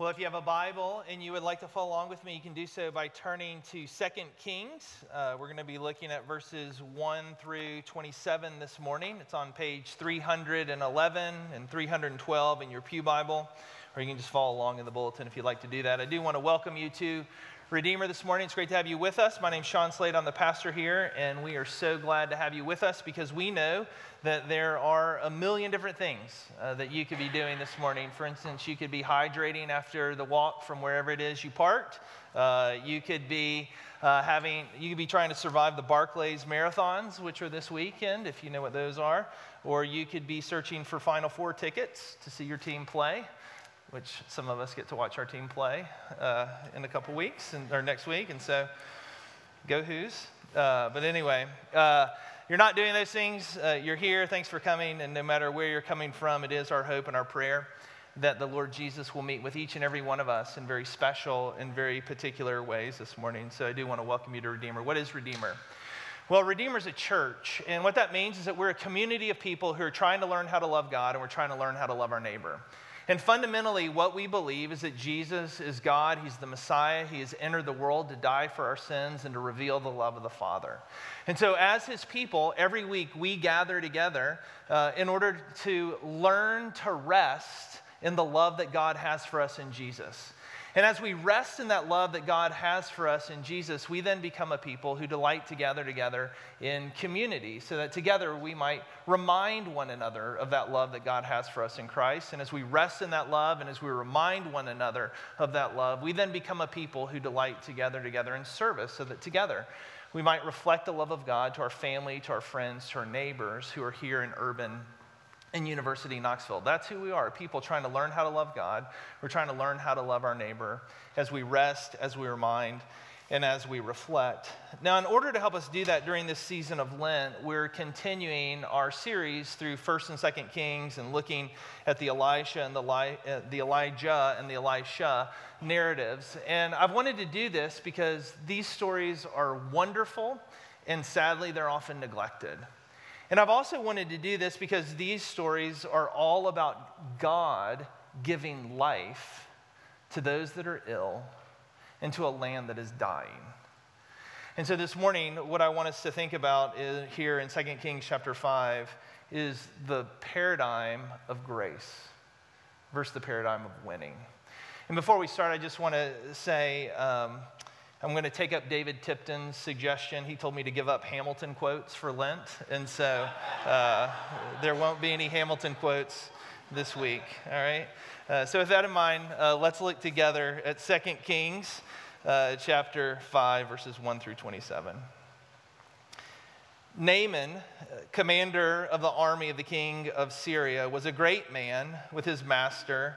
Well, if you have a Bible and you would like to follow along with me, you can do so by turning to 2 Kings. Uh, we're going to be looking at verses 1 through 27 this morning. It's on page 311 and 312 in your Pew Bible, or you can just follow along in the bulletin if you'd like to do that. I do want to welcome you to Redeemer this morning. It's great to have you with us. My name's Sean Slade. I'm the pastor here, and we are so glad to have you with us because we know that there are a million different things uh, that you could be doing this morning. For instance, you could be hydrating after the walk from wherever it is you parked. Uh, you could be uh, having, you could be trying to survive the Barclays marathons, which are this weekend, if you know what those are. Or you could be searching for Final Four tickets to see your team play which some of us get to watch our team play uh, in a couple weeks and, or next week. And so, go Hoos. Uh, but anyway, uh, you're not doing those things. Uh, you're here. Thanks for coming. And no matter where you're coming from, it is our hope and our prayer that the Lord Jesus will meet with each and every one of us in very special and very particular ways this morning. So I do want to welcome you to Redeemer. What is Redeemer? Well, Redeemer is a church, and what that means is that we're a community of people who are trying to learn how to love God and we're trying to learn how to love our neighbor. And fundamentally, what we believe is that Jesus is God, He's the Messiah, He has entered the world to die for our sins and to reveal the love of the Father. And so, as His people, every week we gather together uh, in order to learn to rest in the love that God has for us in Jesus. And as we rest in that love that God has for us in Jesus, we then become a people who delight to gather together in community so that together we might remind one another of that love that God has for us in Christ. And as we rest in that love and as we remind one another of that love, we then become a people who delight to gather together in service so that together we might reflect the love of God to our family, to our friends, to our neighbors who are here in urban in University Knoxville. That's who we are people trying to learn how to love God. We're trying to learn how to love our neighbor as we rest, as we remind, and as we reflect. Now, in order to help us do that during this season of Lent, we're continuing our series through 1st and 2nd Kings and looking at the Elisha and the, Eli- uh, the Elijah and the Elisha narratives. And I've wanted to do this because these stories are wonderful, and sadly, they're often neglected. And I've also wanted to do this because these stories are all about God giving life to those that are ill and to a land that is dying. And so this morning, what I want us to think about is, here in 2 Kings chapter 5 is the paradigm of grace versus the paradigm of winning. And before we start, I just want to say, um, I'm going to take up David Tipton's suggestion. He told me to give up Hamilton quotes for Lent, and so uh, there won't be any Hamilton quotes this week. All right. Uh, so with that in mind, uh, let's look together at 2 Kings uh, chapter 5, verses 1 through 27. Naaman, commander of the army of the king of Syria, was a great man with his master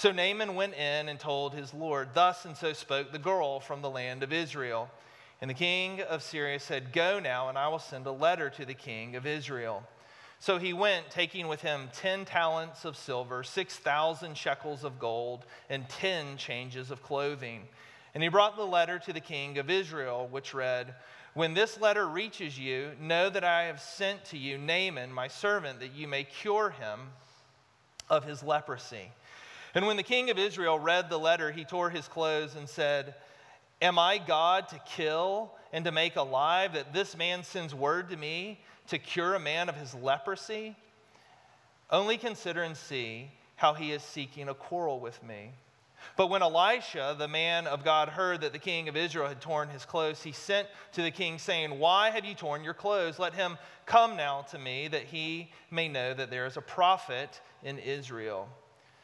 So Naaman went in and told his Lord, Thus and so spoke the girl from the land of Israel. And the king of Syria said, Go now, and I will send a letter to the king of Israel. So he went, taking with him 10 talents of silver, 6,000 shekels of gold, and 10 changes of clothing. And he brought the letter to the king of Israel, which read, When this letter reaches you, know that I have sent to you Naaman, my servant, that you may cure him of his leprosy. And when the king of Israel read the letter, he tore his clothes and said, Am I God to kill and to make alive that this man sends word to me to cure a man of his leprosy? Only consider and see how he is seeking a quarrel with me. But when Elisha, the man of God, heard that the king of Israel had torn his clothes, he sent to the king, saying, Why have you torn your clothes? Let him come now to me, that he may know that there is a prophet in Israel.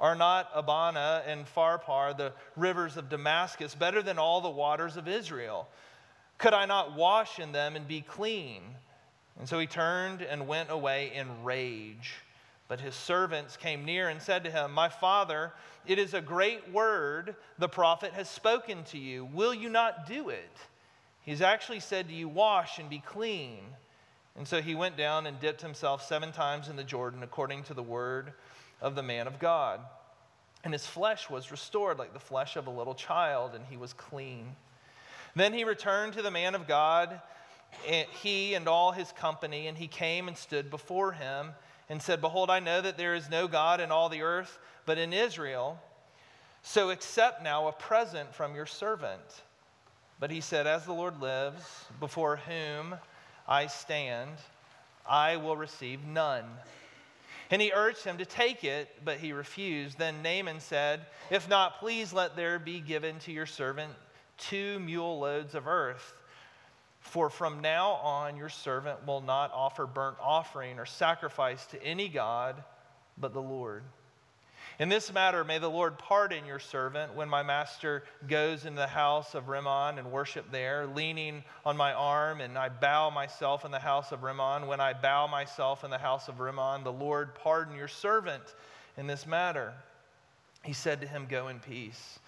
Are not Abana and Pharpar, the rivers of Damascus, better than all the waters of Israel? Could I not wash in them and be clean? And so he turned and went away in rage. But his servants came near and said to him, My father, it is a great word the prophet has spoken to you. Will you not do it? He's actually said to you, Wash and be clean. And so he went down and dipped himself seven times in the Jordan according to the word of the man of God. And his flesh was restored like the flesh of a little child, and he was clean. Then he returned to the man of God, eh, he and all his company, and he came and stood before him and said, Behold, I know that there is no God in all the earth but in Israel. So accept now a present from your servant. But he said, As the Lord lives, before whom I stand, I will receive none. And he urged him to take it, but he refused. Then Naaman said, If not, please let there be given to your servant two mule loads of earth. For from now on, your servant will not offer burnt offering or sacrifice to any God but the Lord. In this matter, may the Lord pardon your servant when my master goes into the house of Rimmon and worship there, leaning on my arm, and I bow myself in the house of Rimmon. When I bow myself in the house of Rimmon, the Lord pardon your servant in this matter. He said to him, Go in peace.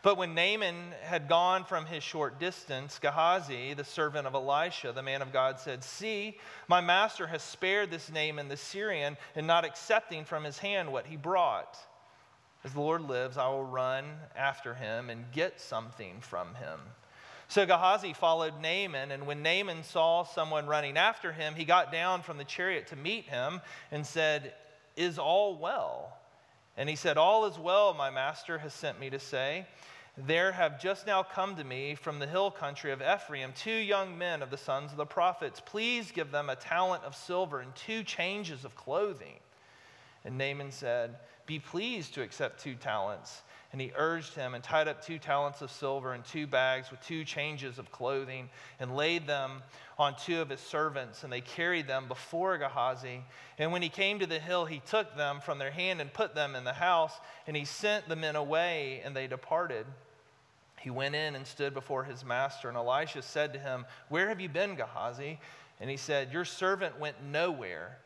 But when Naaman had gone from his short distance, Gehazi, the servant of Elisha, the man of God, said, See, my master has spared this Naaman the Syrian in not accepting from his hand what he brought. As the Lord lives, I will run after him and get something from him. So Gehazi followed Naaman, and when Naaman saw someone running after him, he got down from the chariot to meet him and said, Is all well? And he said, All is well, my master has sent me to say. There have just now come to me from the hill country of Ephraim two young men of the sons of the prophets. Please give them a talent of silver and two changes of clothing. And Naaman said, Be pleased to accept two talents. And he urged him and tied up two talents of silver and two bags with two changes of clothing and laid them on two of his servants. And they carried them before Gehazi. And when he came to the hill, he took them from their hand and put them in the house. And he sent the men away, and they departed. He went in and stood before his master. And Elisha said to him, Where have you been, Gehazi? And he said, Your servant went nowhere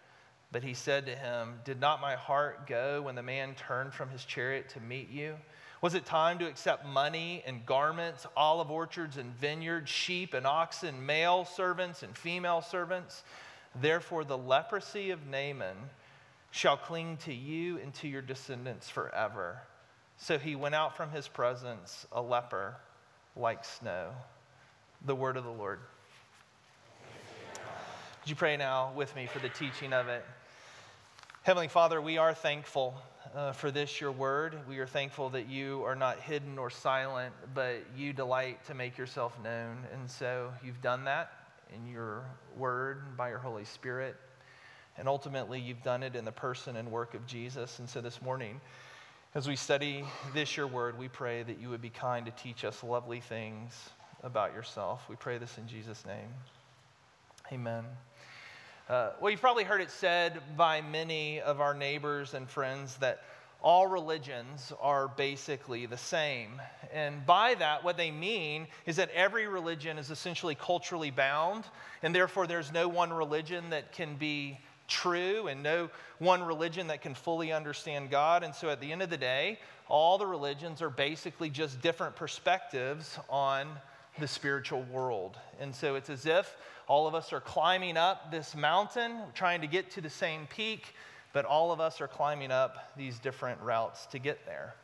but he said to him, Did not my heart go when the man turned from his chariot to meet you? Was it time to accept money and garments, olive orchards and vineyards, sheep and oxen, male servants and female servants? Therefore, the leprosy of Naaman shall cling to you and to your descendants forever. So he went out from his presence, a leper like snow. The word of the Lord. Would you pray now with me for the teaching of it? Heavenly Father, we are thankful uh, for this, your word. We are thankful that you are not hidden or silent, but you delight to make yourself known. And so you've done that in your word and by your Holy Spirit. And ultimately, you've done it in the person and work of Jesus. And so this morning, as we study this, your word, we pray that you would be kind to teach us lovely things about yourself. We pray this in Jesus' name. Amen. Uh, well, you've probably heard it said by many of our neighbors and friends that all religions are basically the same. And by that, what they mean is that every religion is essentially culturally bound, and therefore there's no one religion that can be true and no one religion that can fully understand God. And so at the end of the day, all the religions are basically just different perspectives on the spiritual world. And so it's as if all of us are climbing up this mountain, trying to get to the same peak, but all of us are climbing up these different routes to get there.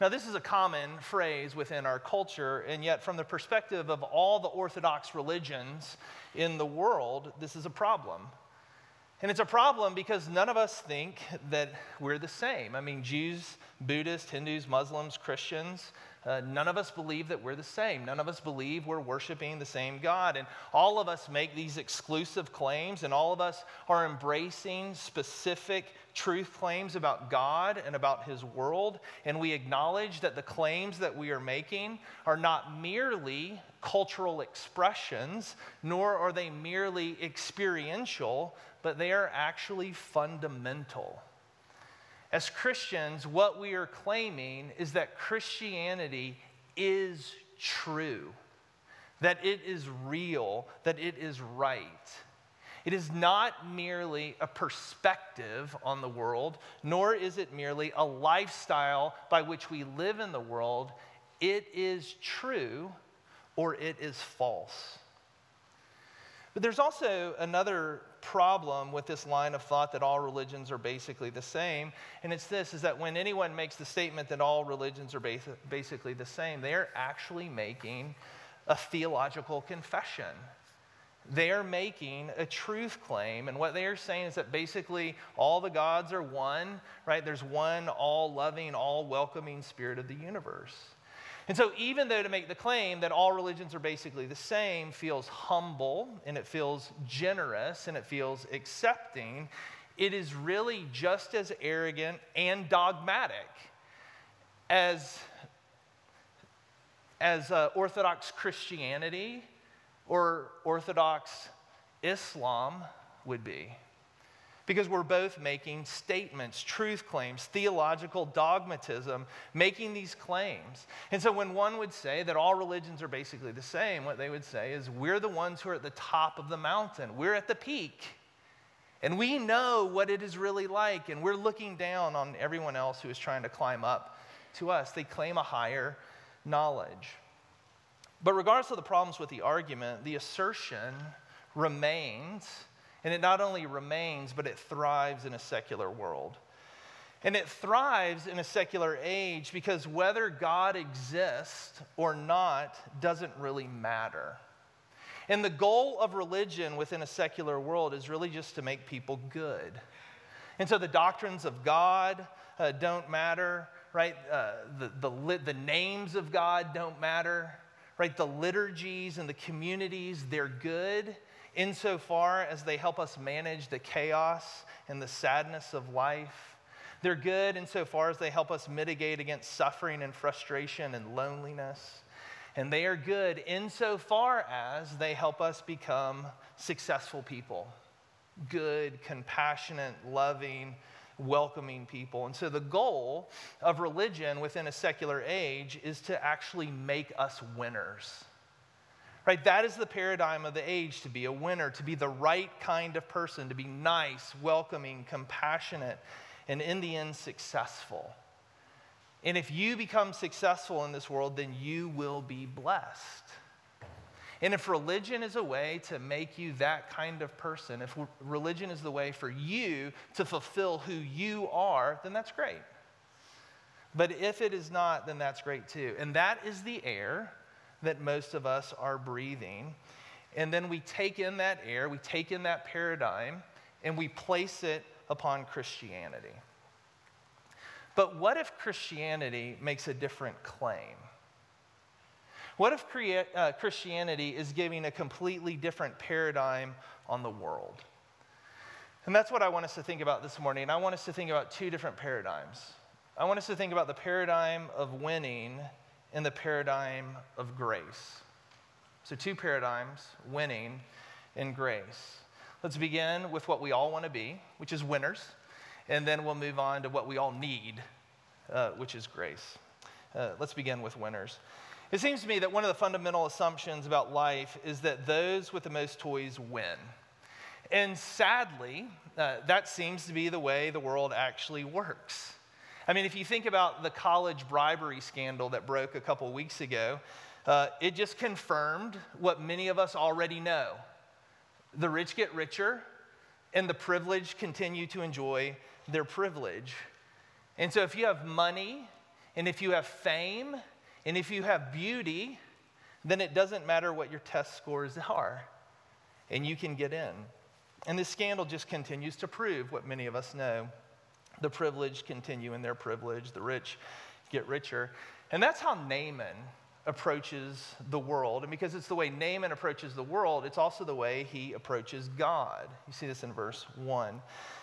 Now, this is a common phrase within our culture, and yet, from the perspective of all the Orthodox religions in the world, this is a problem. And it's a problem because none of us think that we're the same. I mean, Jews, Buddhists, Hindus, Muslims, Christians, uh, none of us believe that we're the same. None of us believe we're worshiping the same God. And all of us make these exclusive claims, and all of us are embracing specific truth claims about God and about His world. And we acknowledge that the claims that we are making are not merely cultural expressions, nor are they merely experiential, but they are actually fundamental. As Christians, what we are claiming is that Christianity is true, that it is real, that it is right. It is not merely a perspective on the world, nor is it merely a lifestyle by which we live in the world. It is true or it is false. But there's also another problem with this line of thought that all religions are basically the same, and it's this is that when anyone makes the statement that all religions are basically the same, they are actually making a theological confession. They are making a truth claim, and what they are saying is that basically all the gods are one, right? There's one all loving, all welcoming spirit of the universe. And so, even though to make the claim that all religions are basically the same feels humble and it feels generous and it feels accepting, it is really just as arrogant and dogmatic as, as uh, Orthodox Christianity or Orthodox Islam would be because we're both making statements, truth claims, theological dogmatism, making these claims. And so when one would say that all religions are basically the same, what they would say is we're the ones who are at the top of the mountain, we're at the peak. And we know what it is really like, and we're looking down on everyone else who is trying to climb up to us. They claim a higher knowledge. But regardless of the problems with the argument, the assertion remains and it not only remains, but it thrives in a secular world. And it thrives in a secular age because whether God exists or not doesn't really matter. And the goal of religion within a secular world is really just to make people good. And so the doctrines of God uh, don't matter, right? Uh, the, the, the names of God don't matter, right? The liturgies and the communities, they're good insofar as they help us manage the chaos and the sadness of life. They're good insofar as they help us mitigate against suffering and frustration and loneliness. And they are good insofar as they help us become successful people good, compassionate, loving, welcoming people. And so the goal of religion within a secular age is to actually make us winners. Right? That is the paradigm of the age to be a winner, to be the right kind of person, to be nice, welcoming, compassionate, and in the end, successful. And if you become successful in this world, then you will be blessed. And if religion is a way to make you that kind of person, if religion is the way for you to fulfill who you are, then that's great. But if it is not, then that's great too. And that is the air that most of us are breathing. And then we take in that air, we take in that paradigm, and we place it upon Christianity. But what if Christianity makes a different claim? What if uh, Christianity is giving a completely different paradigm on the world? And that's what I want us to think about this morning. I want us to think about two different paradigms. I want us to think about the paradigm of winning in the paradigm of grace. So, two paradigms winning and grace. Let's begin with what we all want to be, which is winners, and then we'll move on to what we all need, uh, which is grace. Uh, let's begin with winners. It seems to me that one of the fundamental assumptions about life is that those with the most toys win. And sadly, uh, that seems to be the way the world actually works. I mean, if you think about the college bribery scandal that broke a couple weeks ago, uh, it just confirmed what many of us already know. The rich get richer, and the privileged continue to enjoy their privilege. And so, if you have money, and if you have fame, and if you have beauty, then it doesn't matter what your test scores are, and you can get in. And this scandal just continues to prove what many of us know. The privileged continue in their privilege, the rich get richer. And that's how Naaman approaches the world. And because it's the way Naaman approaches the world, it's also the way he approaches God. You see this in verse 1.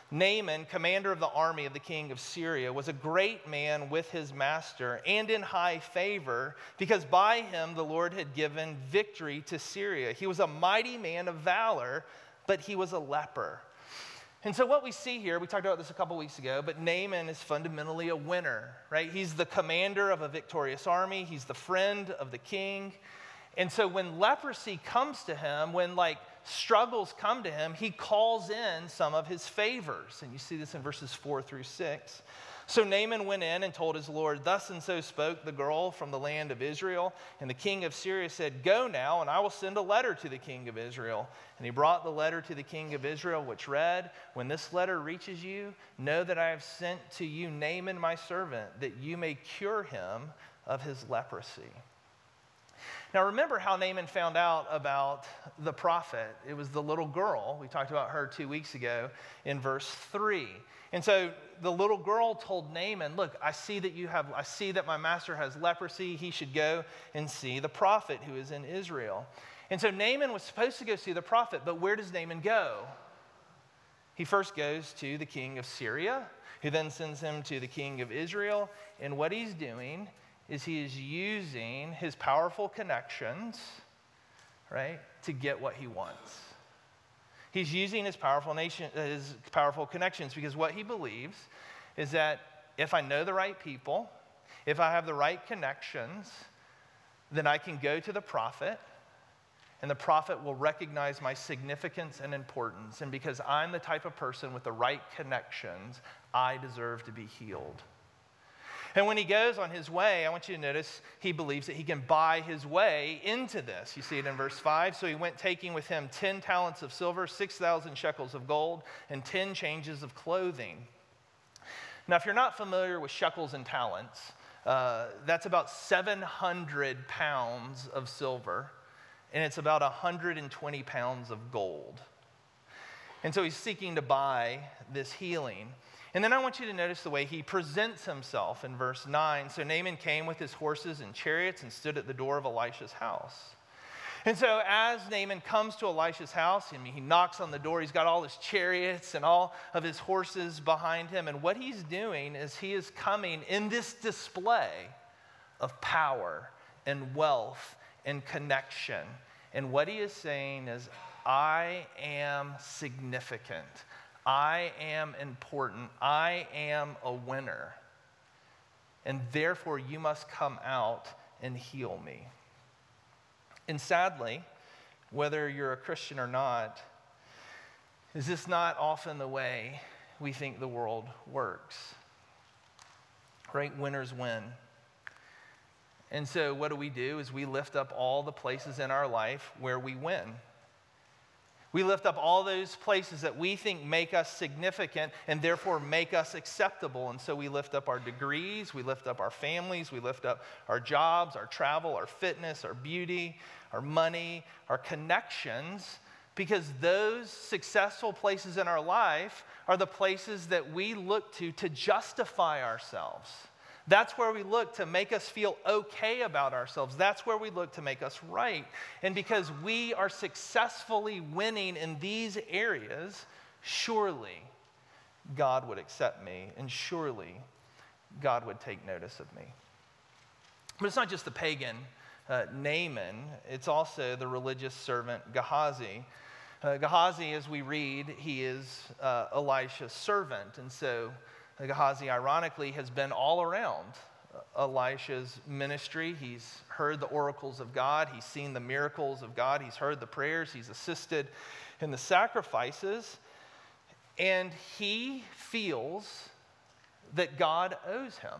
Naaman, commander of the army of the king of Syria, was a great man with his master and in high favor, because by him the Lord had given victory to Syria. He was a mighty man of valor, but he was a leper. And so, what we see here, we talked about this a couple weeks ago, but Naaman is fundamentally a winner, right? He's the commander of a victorious army, he's the friend of the king. And so, when leprosy comes to him, when like struggles come to him, he calls in some of his favors. And you see this in verses four through six. So Naaman went in and told his Lord, Thus and so spoke the girl from the land of Israel. And the king of Syria said, Go now, and I will send a letter to the king of Israel. And he brought the letter to the king of Israel, which read, When this letter reaches you, know that I have sent to you Naaman my servant, that you may cure him of his leprosy. Now, remember how Naaman found out about the prophet. It was the little girl. We talked about her two weeks ago in verse 3. And so the little girl told Naaman, Look, I see that you have, I see that my master has leprosy. He should go and see the prophet who is in Israel. And so Naaman was supposed to go see the prophet, but where does Naaman go? He first goes to the king of Syria, who then sends him to the king of Israel. And what he's doing is he is using his powerful connections, right, to get what he wants. He's using his powerful, nation, uh, his powerful connections because what he believes is that if I know the right people, if I have the right connections, then I can go to the prophet and the prophet will recognize my significance and importance. And because I'm the type of person with the right connections, I deserve to be healed. And when he goes on his way, I want you to notice he believes that he can buy his way into this. You see it in verse 5. So he went taking with him 10 talents of silver, 6,000 shekels of gold, and 10 changes of clothing. Now, if you're not familiar with shekels and talents, uh, that's about 700 pounds of silver, and it's about 120 pounds of gold. And so he's seeking to buy this healing. And then I want you to notice the way he presents himself in verse 9. So Naaman came with his horses and chariots and stood at the door of Elisha's house. And so as Naaman comes to Elisha's house, I mean, he knocks on the door. He's got all his chariots and all of his horses behind him. And what he's doing is he is coming in this display of power and wealth and connection. And what he is saying is, I am significant. I am important. I am a winner. And therefore, you must come out and heal me. And sadly, whether you're a Christian or not, is this not often the way we think the world works? Right? Winners win. And so, what do we do? Is we lift up all the places in our life where we win. We lift up all those places that we think make us significant and therefore make us acceptable. And so we lift up our degrees, we lift up our families, we lift up our jobs, our travel, our fitness, our beauty, our money, our connections, because those successful places in our life are the places that we look to to justify ourselves. That's where we look to make us feel okay about ourselves. That's where we look to make us right. And because we are successfully winning in these areas, surely God would accept me and surely God would take notice of me. But it's not just the pagan uh, Naaman, it's also the religious servant Gehazi. Uh, Gehazi, as we read, he is uh, Elisha's servant. And so Gehazi, ironically, has been all around Elisha's ministry. He's heard the oracles of God, he's seen the miracles of God, he's heard the prayers, he's assisted in the sacrifices, and he feels that God owes him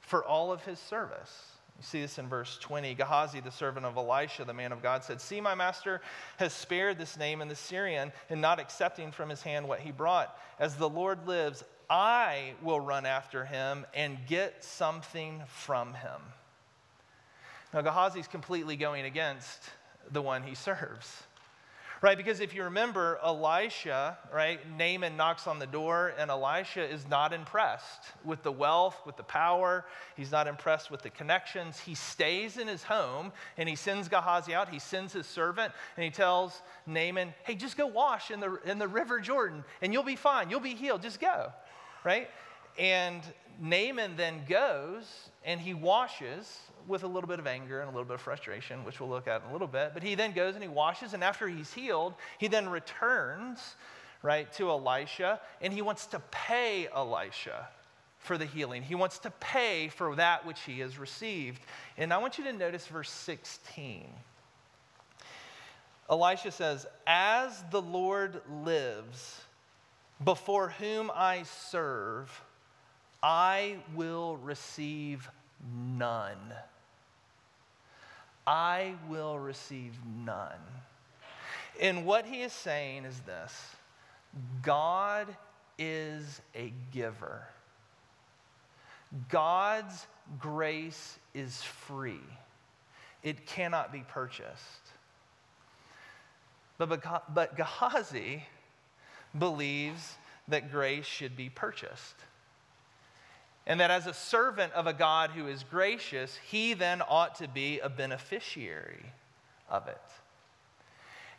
for all of his service. You see this in verse 20. Gehazi, the servant of Elisha, the man of God, said, See, my master has spared this Naaman the Syrian in not accepting from his hand what he brought. As the Lord lives, I will run after him and get something from him. Now, Gehazi is completely going against the one he serves. Right? Because if you remember, Elisha, right, Naaman knocks on the door, and Elisha is not impressed with the wealth, with the power. He's not impressed with the connections. He stays in his home and he sends Gehazi out. He sends his servant and he tells Naaman, hey, just go wash in the, in the river Jordan and you'll be fine. You'll be healed. Just go. Right? And Naaman then goes and he washes with a little bit of anger and a little bit of frustration, which we'll look at in a little bit. But he then goes and he washes, and after he's healed, he then returns, right, to Elisha, and he wants to pay Elisha for the healing. He wants to pay for that which he has received. And I want you to notice verse 16. Elisha says, As the Lord lives, before whom I serve, I will receive none. I will receive none. And what he is saying is this God is a giver. God's grace is free, it cannot be purchased. But, but Gehazi believes that grace should be purchased. And that as a servant of a God who is gracious, he then ought to be a beneficiary of it.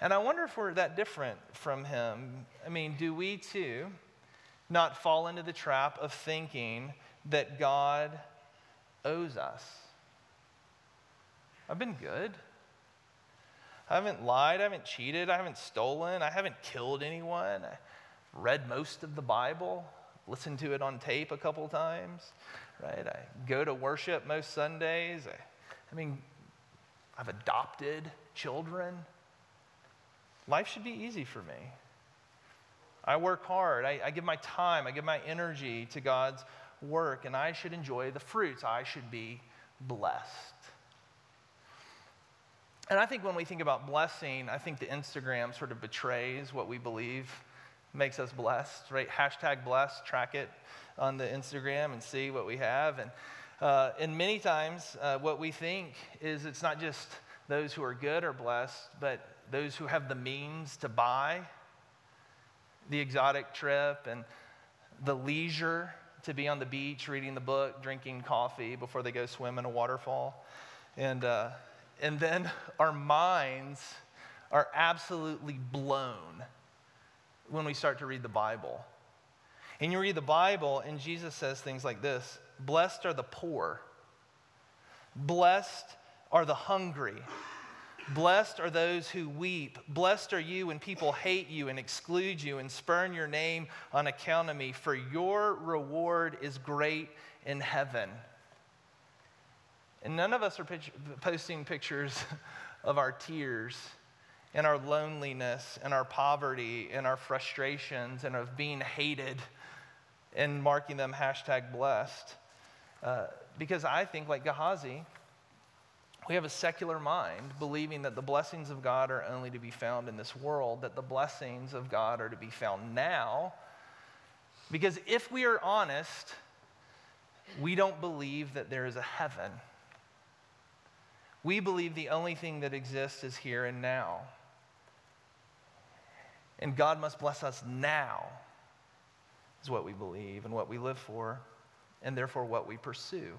And I wonder if we're that different from him. I mean, do we too not fall into the trap of thinking that God owes us? I've been good. I haven't lied. I haven't cheated. I haven't stolen. I haven't killed anyone. I read most of the Bible listen to it on tape a couple times, right? I go to worship most Sundays. I, I mean, I've adopted children. Life should be easy for me. I work hard. I, I give my time. I give my energy to God's work, and I should enjoy the fruits. I should be blessed. And I think when we think about blessing, I think the Instagram sort of betrays what we believe makes us blessed, right? Hashtag blessed, track it on the Instagram and see what we have. And, uh, and many times, uh, what we think is it's not just those who are good are blessed, but those who have the means to buy the exotic trip and the leisure to be on the beach reading the book, drinking coffee before they go swim in a waterfall. And, uh, and then our minds are absolutely blown when we start to read the Bible. And you read the Bible, and Jesus says things like this Blessed are the poor, blessed are the hungry. Blessed are those who weep. Blessed are you when people hate you and exclude you and spurn your name on account of me, for your reward is great in heaven. And none of us are posting pictures of our tears and our loneliness and our poverty and our frustrations and of being hated and marking them hashtag blessed. Uh, because I think, like Gehazi, we have a secular mind believing that the blessings of God are only to be found in this world, that the blessings of God are to be found now. Because if we are honest, we don't believe that there is a heaven. We believe the only thing that exists is here and now. And God must bless us now, is what we believe and what we live for, and therefore what we pursue.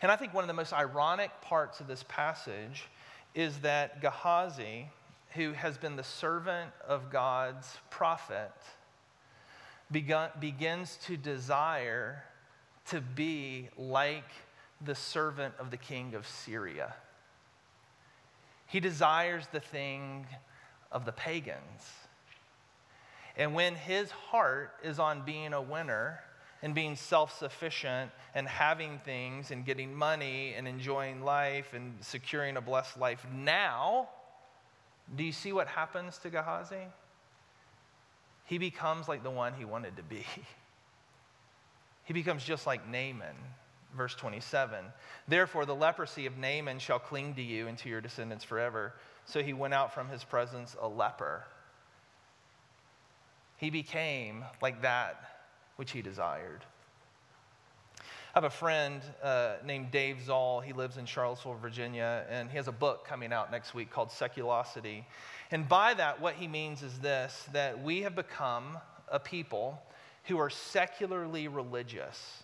And I think one of the most ironic parts of this passage is that Gehazi, who has been the servant of God's prophet, begun, begins to desire to be like the servant of the king of Syria. He desires the thing of the pagans. And when his heart is on being a winner and being self sufficient and having things and getting money and enjoying life and securing a blessed life now, do you see what happens to Gehazi? He becomes like the one he wanted to be. He becomes just like Naaman, verse 27. Therefore, the leprosy of Naaman shall cling to you and to your descendants forever so he went out from his presence a leper. He became like that which he desired. I have a friend uh, named Dave Zahl. He lives in Charlottesville, Virginia, and he has a book coming out next week called Seculosity. And by that, what he means is this that we have become a people who are secularly religious.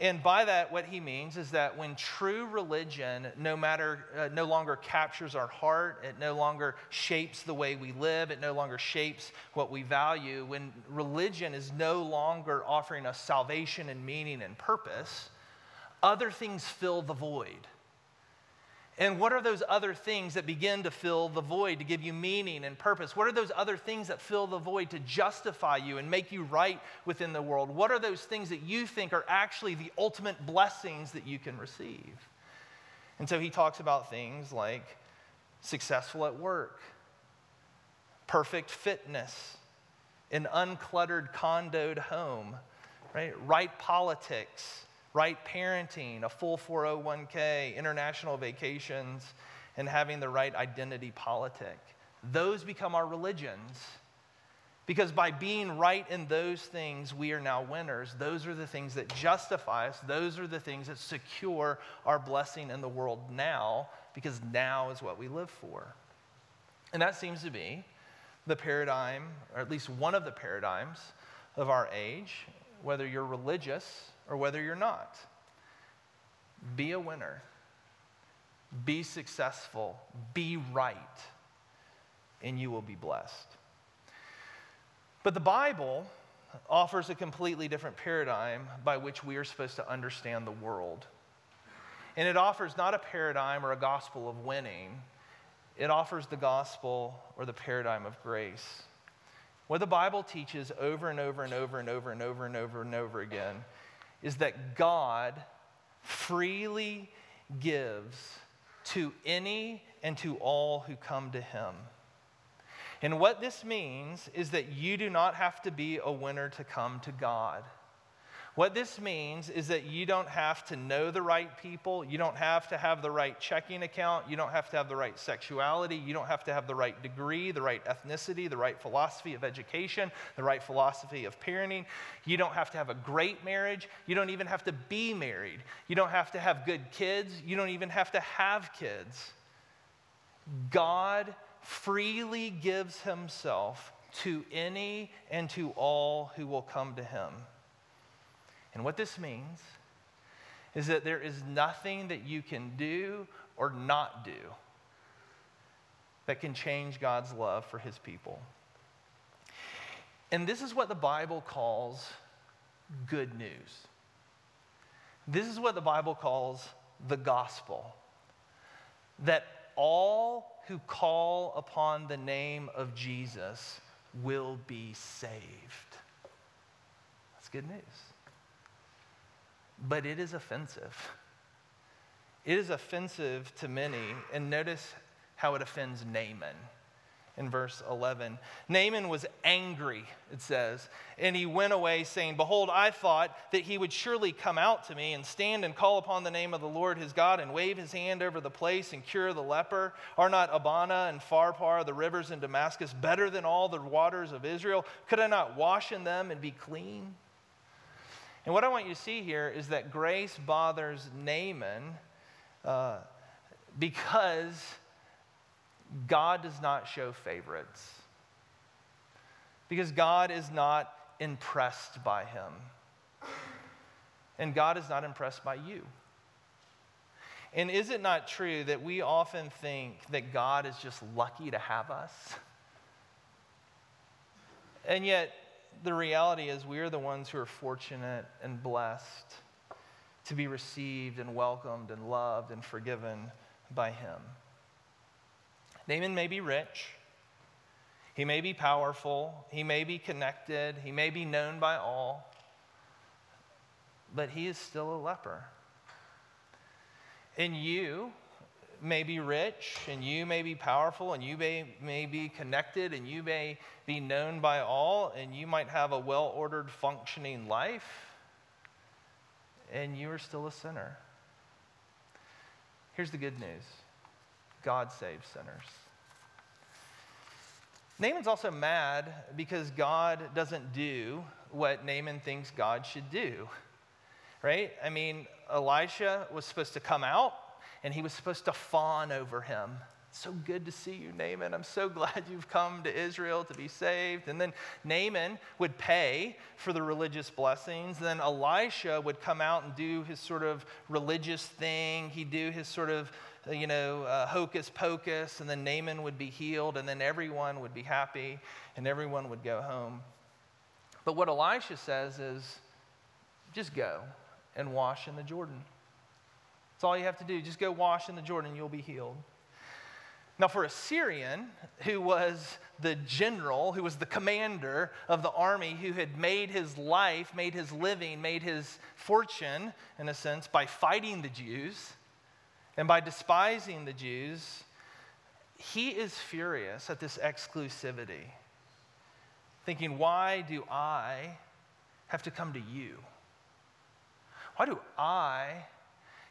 And by that, what he means is that when true religion no matter uh, no longer captures our heart, it no longer shapes the way we live, it no longer shapes what we value. When religion is no longer offering us salvation and meaning and purpose, other things fill the void. And what are those other things that begin to fill the void, to give you meaning and purpose? What are those other things that fill the void to justify you and make you right within the world? What are those things that you think are actually the ultimate blessings that you can receive? And so he talks about things like successful at work, perfect fitness, an uncluttered condoed home, right? Right politics right parenting, a full 401k, international vacations, and having the right identity politic. Those become our religions. Because by being right in those things, we are now winners. Those are the things that justify us. Those are the things that secure our blessing in the world now, because now is what we live for. And that seems to be the paradigm, or at least one of the paradigms of our age, whether you're religious or whether you're not. Be a winner, be successful, be right, and you will be blessed. But the Bible offers a completely different paradigm by which we are supposed to understand the world. And it offers not a paradigm or a gospel of winning, it offers the gospel or the paradigm of grace. What the Bible teaches over and over and over and over and over and over and over again is that God freely gives to any and to all who come to him. And what this means is that you do not have to be a winner to come to God. What this means is that you don't have to know the right people. You don't have to have the right checking account. You don't have to have the right sexuality. You don't have to have the right degree, the right ethnicity, the right philosophy of education, the right philosophy of parenting. You don't have to have a great marriage. You don't even have to be married. You don't have to have good kids. You don't even have to have kids. God freely gives himself to any and to all who will come to him. And what this means is that there is nothing that you can do or not do that can change God's love for his people. And this is what the Bible calls good news. This is what the Bible calls the gospel. That all who call upon the name of Jesus will be saved. That's good news but it is offensive. It is offensive to many. And notice how it offends Naaman in verse 11. Naaman was angry, it says, and he went away saying, Behold, I thought that he would surely come out to me and stand and call upon the name of the Lord his God and wave his hand over the place and cure the leper. Are not Abana and Pharpar, the rivers in Damascus, better than all the waters of Israel? Could I not wash in them and be clean? And what I want you to see here is that grace bothers Naaman uh, because God does not show favorites. Because God is not impressed by him. And God is not impressed by you. And is it not true that we often think that God is just lucky to have us? And yet, the reality is we are the ones who are fortunate and blessed to be received and welcomed and loved and forgiven by him. Naaman may be rich. He may be powerful. He may be connected. He may be known by all. But he is still a leper. And you may be rich and you may be powerful and you may, may be connected and you may be known by all and you might have a well ordered, functioning life, and you are still a sinner. Here's the good news God saves sinners. Naaman's also mad because God doesn't do what Naaman thinks God should do. right? I mean, Elisha was supposed to come out and he was supposed to fawn over him. So good to see you, Naaman. I'm so glad you've come to Israel to be saved. And then Naaman would pay for the religious blessings. Then Elisha would come out and do his sort of religious thing. He'd do his sort of, you know, uh, hocus pocus. And then Naaman would be healed. And then everyone would be happy and everyone would go home. But what Elisha says is just go and wash in the Jordan. That's all you have to do. Just go wash in the Jordan, you'll be healed. Now, for a Syrian who was the general, who was the commander of the army, who had made his life, made his living, made his fortune, in a sense, by fighting the Jews and by despising the Jews, he is furious at this exclusivity, thinking, why do I have to come to you? Why do I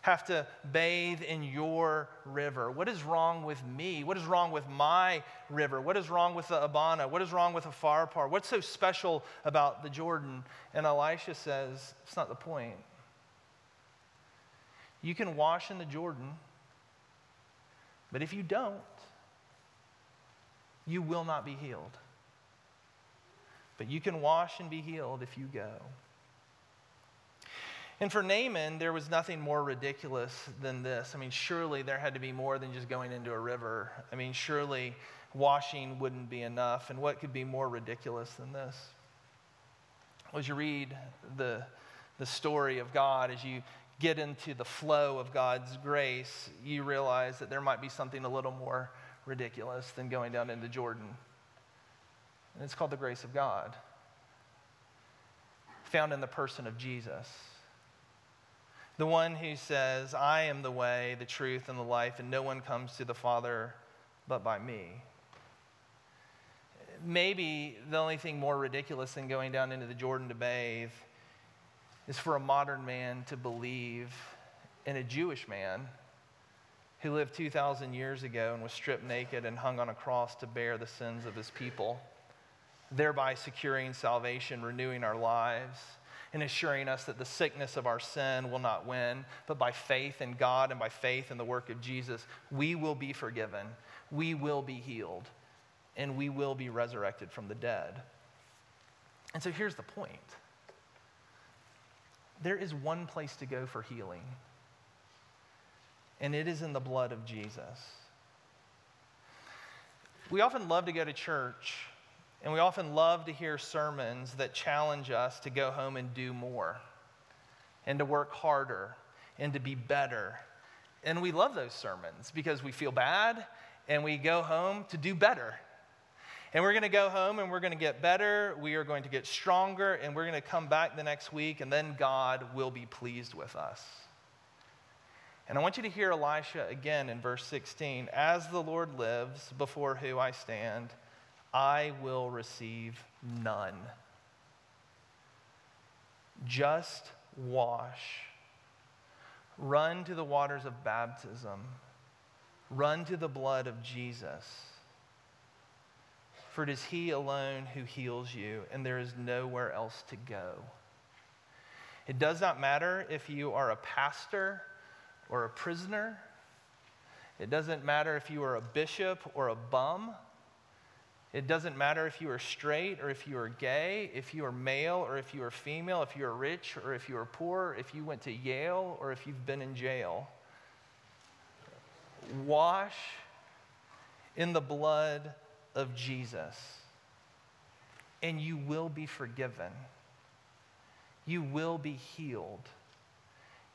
have to bathe in your river? What is wrong with me? What is wrong with my river? What is wrong with the Abana? What is wrong with the Pharpar? What's so special about the Jordan? And Elisha says, it's not the point. You can wash in the Jordan, but if you don't, you will not be healed. But you can wash and be healed if you go. And for Naaman, there was nothing more ridiculous than this. I mean, surely there had to be more than just going into a river. I mean, surely washing wouldn't be enough. And what could be more ridiculous than this? As you read the, the story of God, as you get into the flow of God's grace, you realize that there might be something a little more ridiculous than going down into Jordan. And it's called the grace of God, found in the person of Jesus the one who says, I am the way, the truth, and the life, and no one comes to the Father but by me. Maybe the only thing more ridiculous than going down into the Jordan to bathe is for a modern man to believe in a Jewish man who lived 2,000 years ago and was stripped naked and hung on a cross to bear the sins of his people, thereby securing salvation, renewing our lives and assuring us that the sickness of our sin will not win, but by faith in God and by faith in the work of Jesus, we will be forgiven, we will be healed, and we will be resurrected from the dead. And so here's the point there is one place to go for healing, and it is in the blood of Jesus. We often love to go to church and we often love to hear sermons that challenge us to go home and do more, and to work harder, and to be better. And we love those sermons because we feel bad and we go home to do better. And we're going to go home and we're going to get better, we are going to get stronger, and we're going to come back the next week, and then God will be pleased with us. And I want you to hear Elisha again in verse 16 As the Lord lives, before who I stand, I will receive none. Just wash. Run to the waters of baptism. Run to the blood of Jesus. For it is He alone who heals you, and there is nowhere else to go. It does not matter if you are a pastor or a prisoner. It doesn't matter if you are a bishop or a bum. It doesn't matter if you are straight or if you are gay, if you are male or if you are female, if you are rich or if you are poor, if you went to Yale or if you've been in jail. Wash in the blood of Jesus, and you will be forgiven. You will be healed.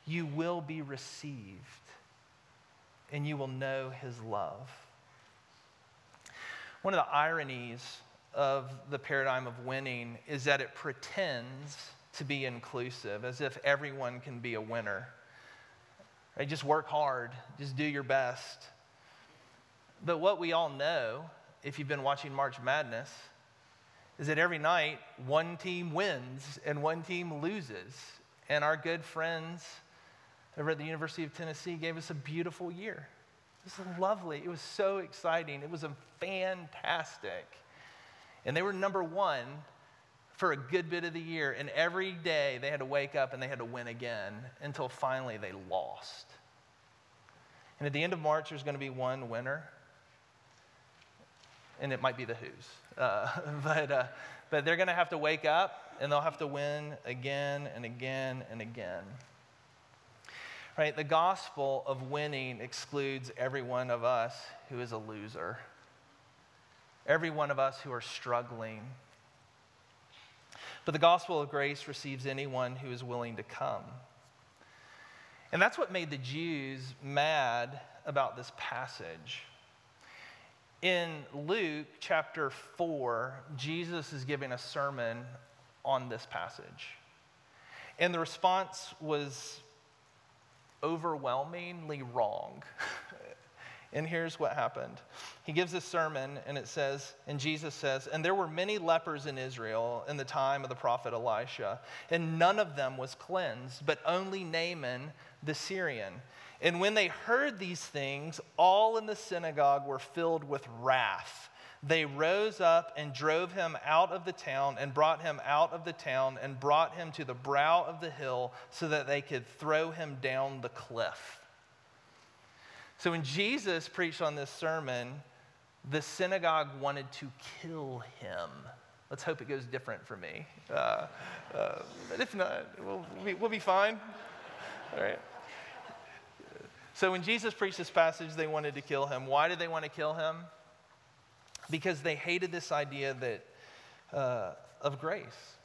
You will be received, and you will know his love. One of the ironies of the paradigm of winning is that it pretends to be inclusive, as if everyone can be a winner. Right? Just work hard, just do your best. But what we all know, if you've been watching March Madness, is that every night one team wins and one team loses. And our good friends over at the University of Tennessee gave us a beautiful year. It was lovely. It was so exciting. It was fantastic. And they were number one for a good bit of the year. And every day they had to wake up and they had to win again until finally they lost. And at the end of March, there's going to be one winner. And it might be the Hoos. Uh, but, uh, but they're going to have to wake up and they'll have to win again and again and again. Right? The gospel of winning excludes every one of us who is a loser, every one of us who are struggling. But the gospel of grace receives anyone who is willing to come. And that's what made the Jews mad about this passage. In Luke chapter 4, Jesus is giving a sermon on this passage. And the response was overwhelmingly wrong. and here's what happened. He gives a sermon, and it says, and Jesus says, And there were many lepers in Israel in the time of the prophet Elisha, and none of them was cleansed, but only Naaman the Syrian. And when they heard these things, all in the synagogue were filled with wrath they rose up and drove him out of the town and brought him out of the town and brought him to the brow of the hill so that they could throw him down the cliff. So when Jesus preached on this sermon, the synagogue wanted to kill him. Let's hope it goes different for me. Uh, uh, but if not, we'll, we'll be fine. All right. So when Jesus preached this passage, they wanted to kill him. Why did they want to kill him? Because they hated this idea that, uh, of grace.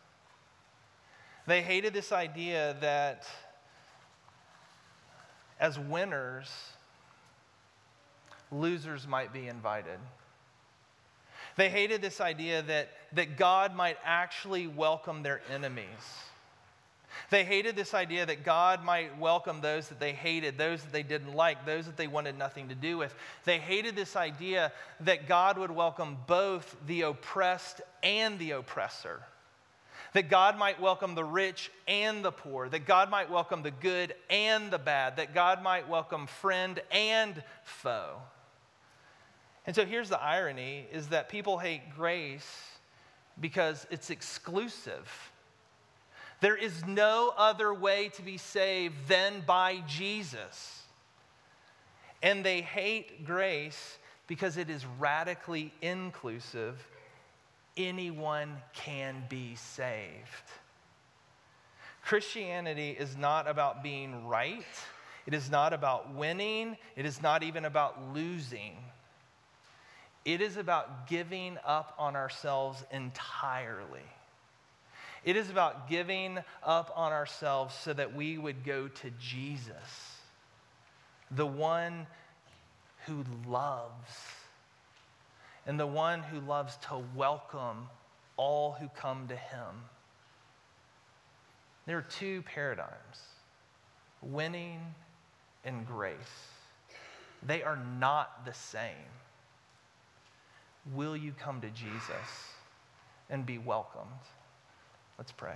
They hated this idea that as winners, losers might be invited. They hated this idea that, that God might actually welcome their enemies. They hated this idea that God might welcome those that they hated, those that they didn't like, those that they wanted nothing to do with. They hated this idea that God would welcome both the oppressed and the oppressor. That God might welcome the rich and the poor, that God might welcome the good and the bad, that God might welcome friend and foe. And so here's the irony is that people hate grace because it's exclusive. There is no other way to be saved than by Jesus. And they hate grace because it is radically inclusive. Anyone can be saved. Christianity is not about being right. It is not about winning. It is not even about losing. It is about giving up on ourselves entirely. It is about giving up on ourselves so that we would go to Jesus, the one who loves, and the one who loves to welcome all who come to him. There are two paradigms winning and grace. They are not the same. Will you come to Jesus and be welcomed? Let's pray.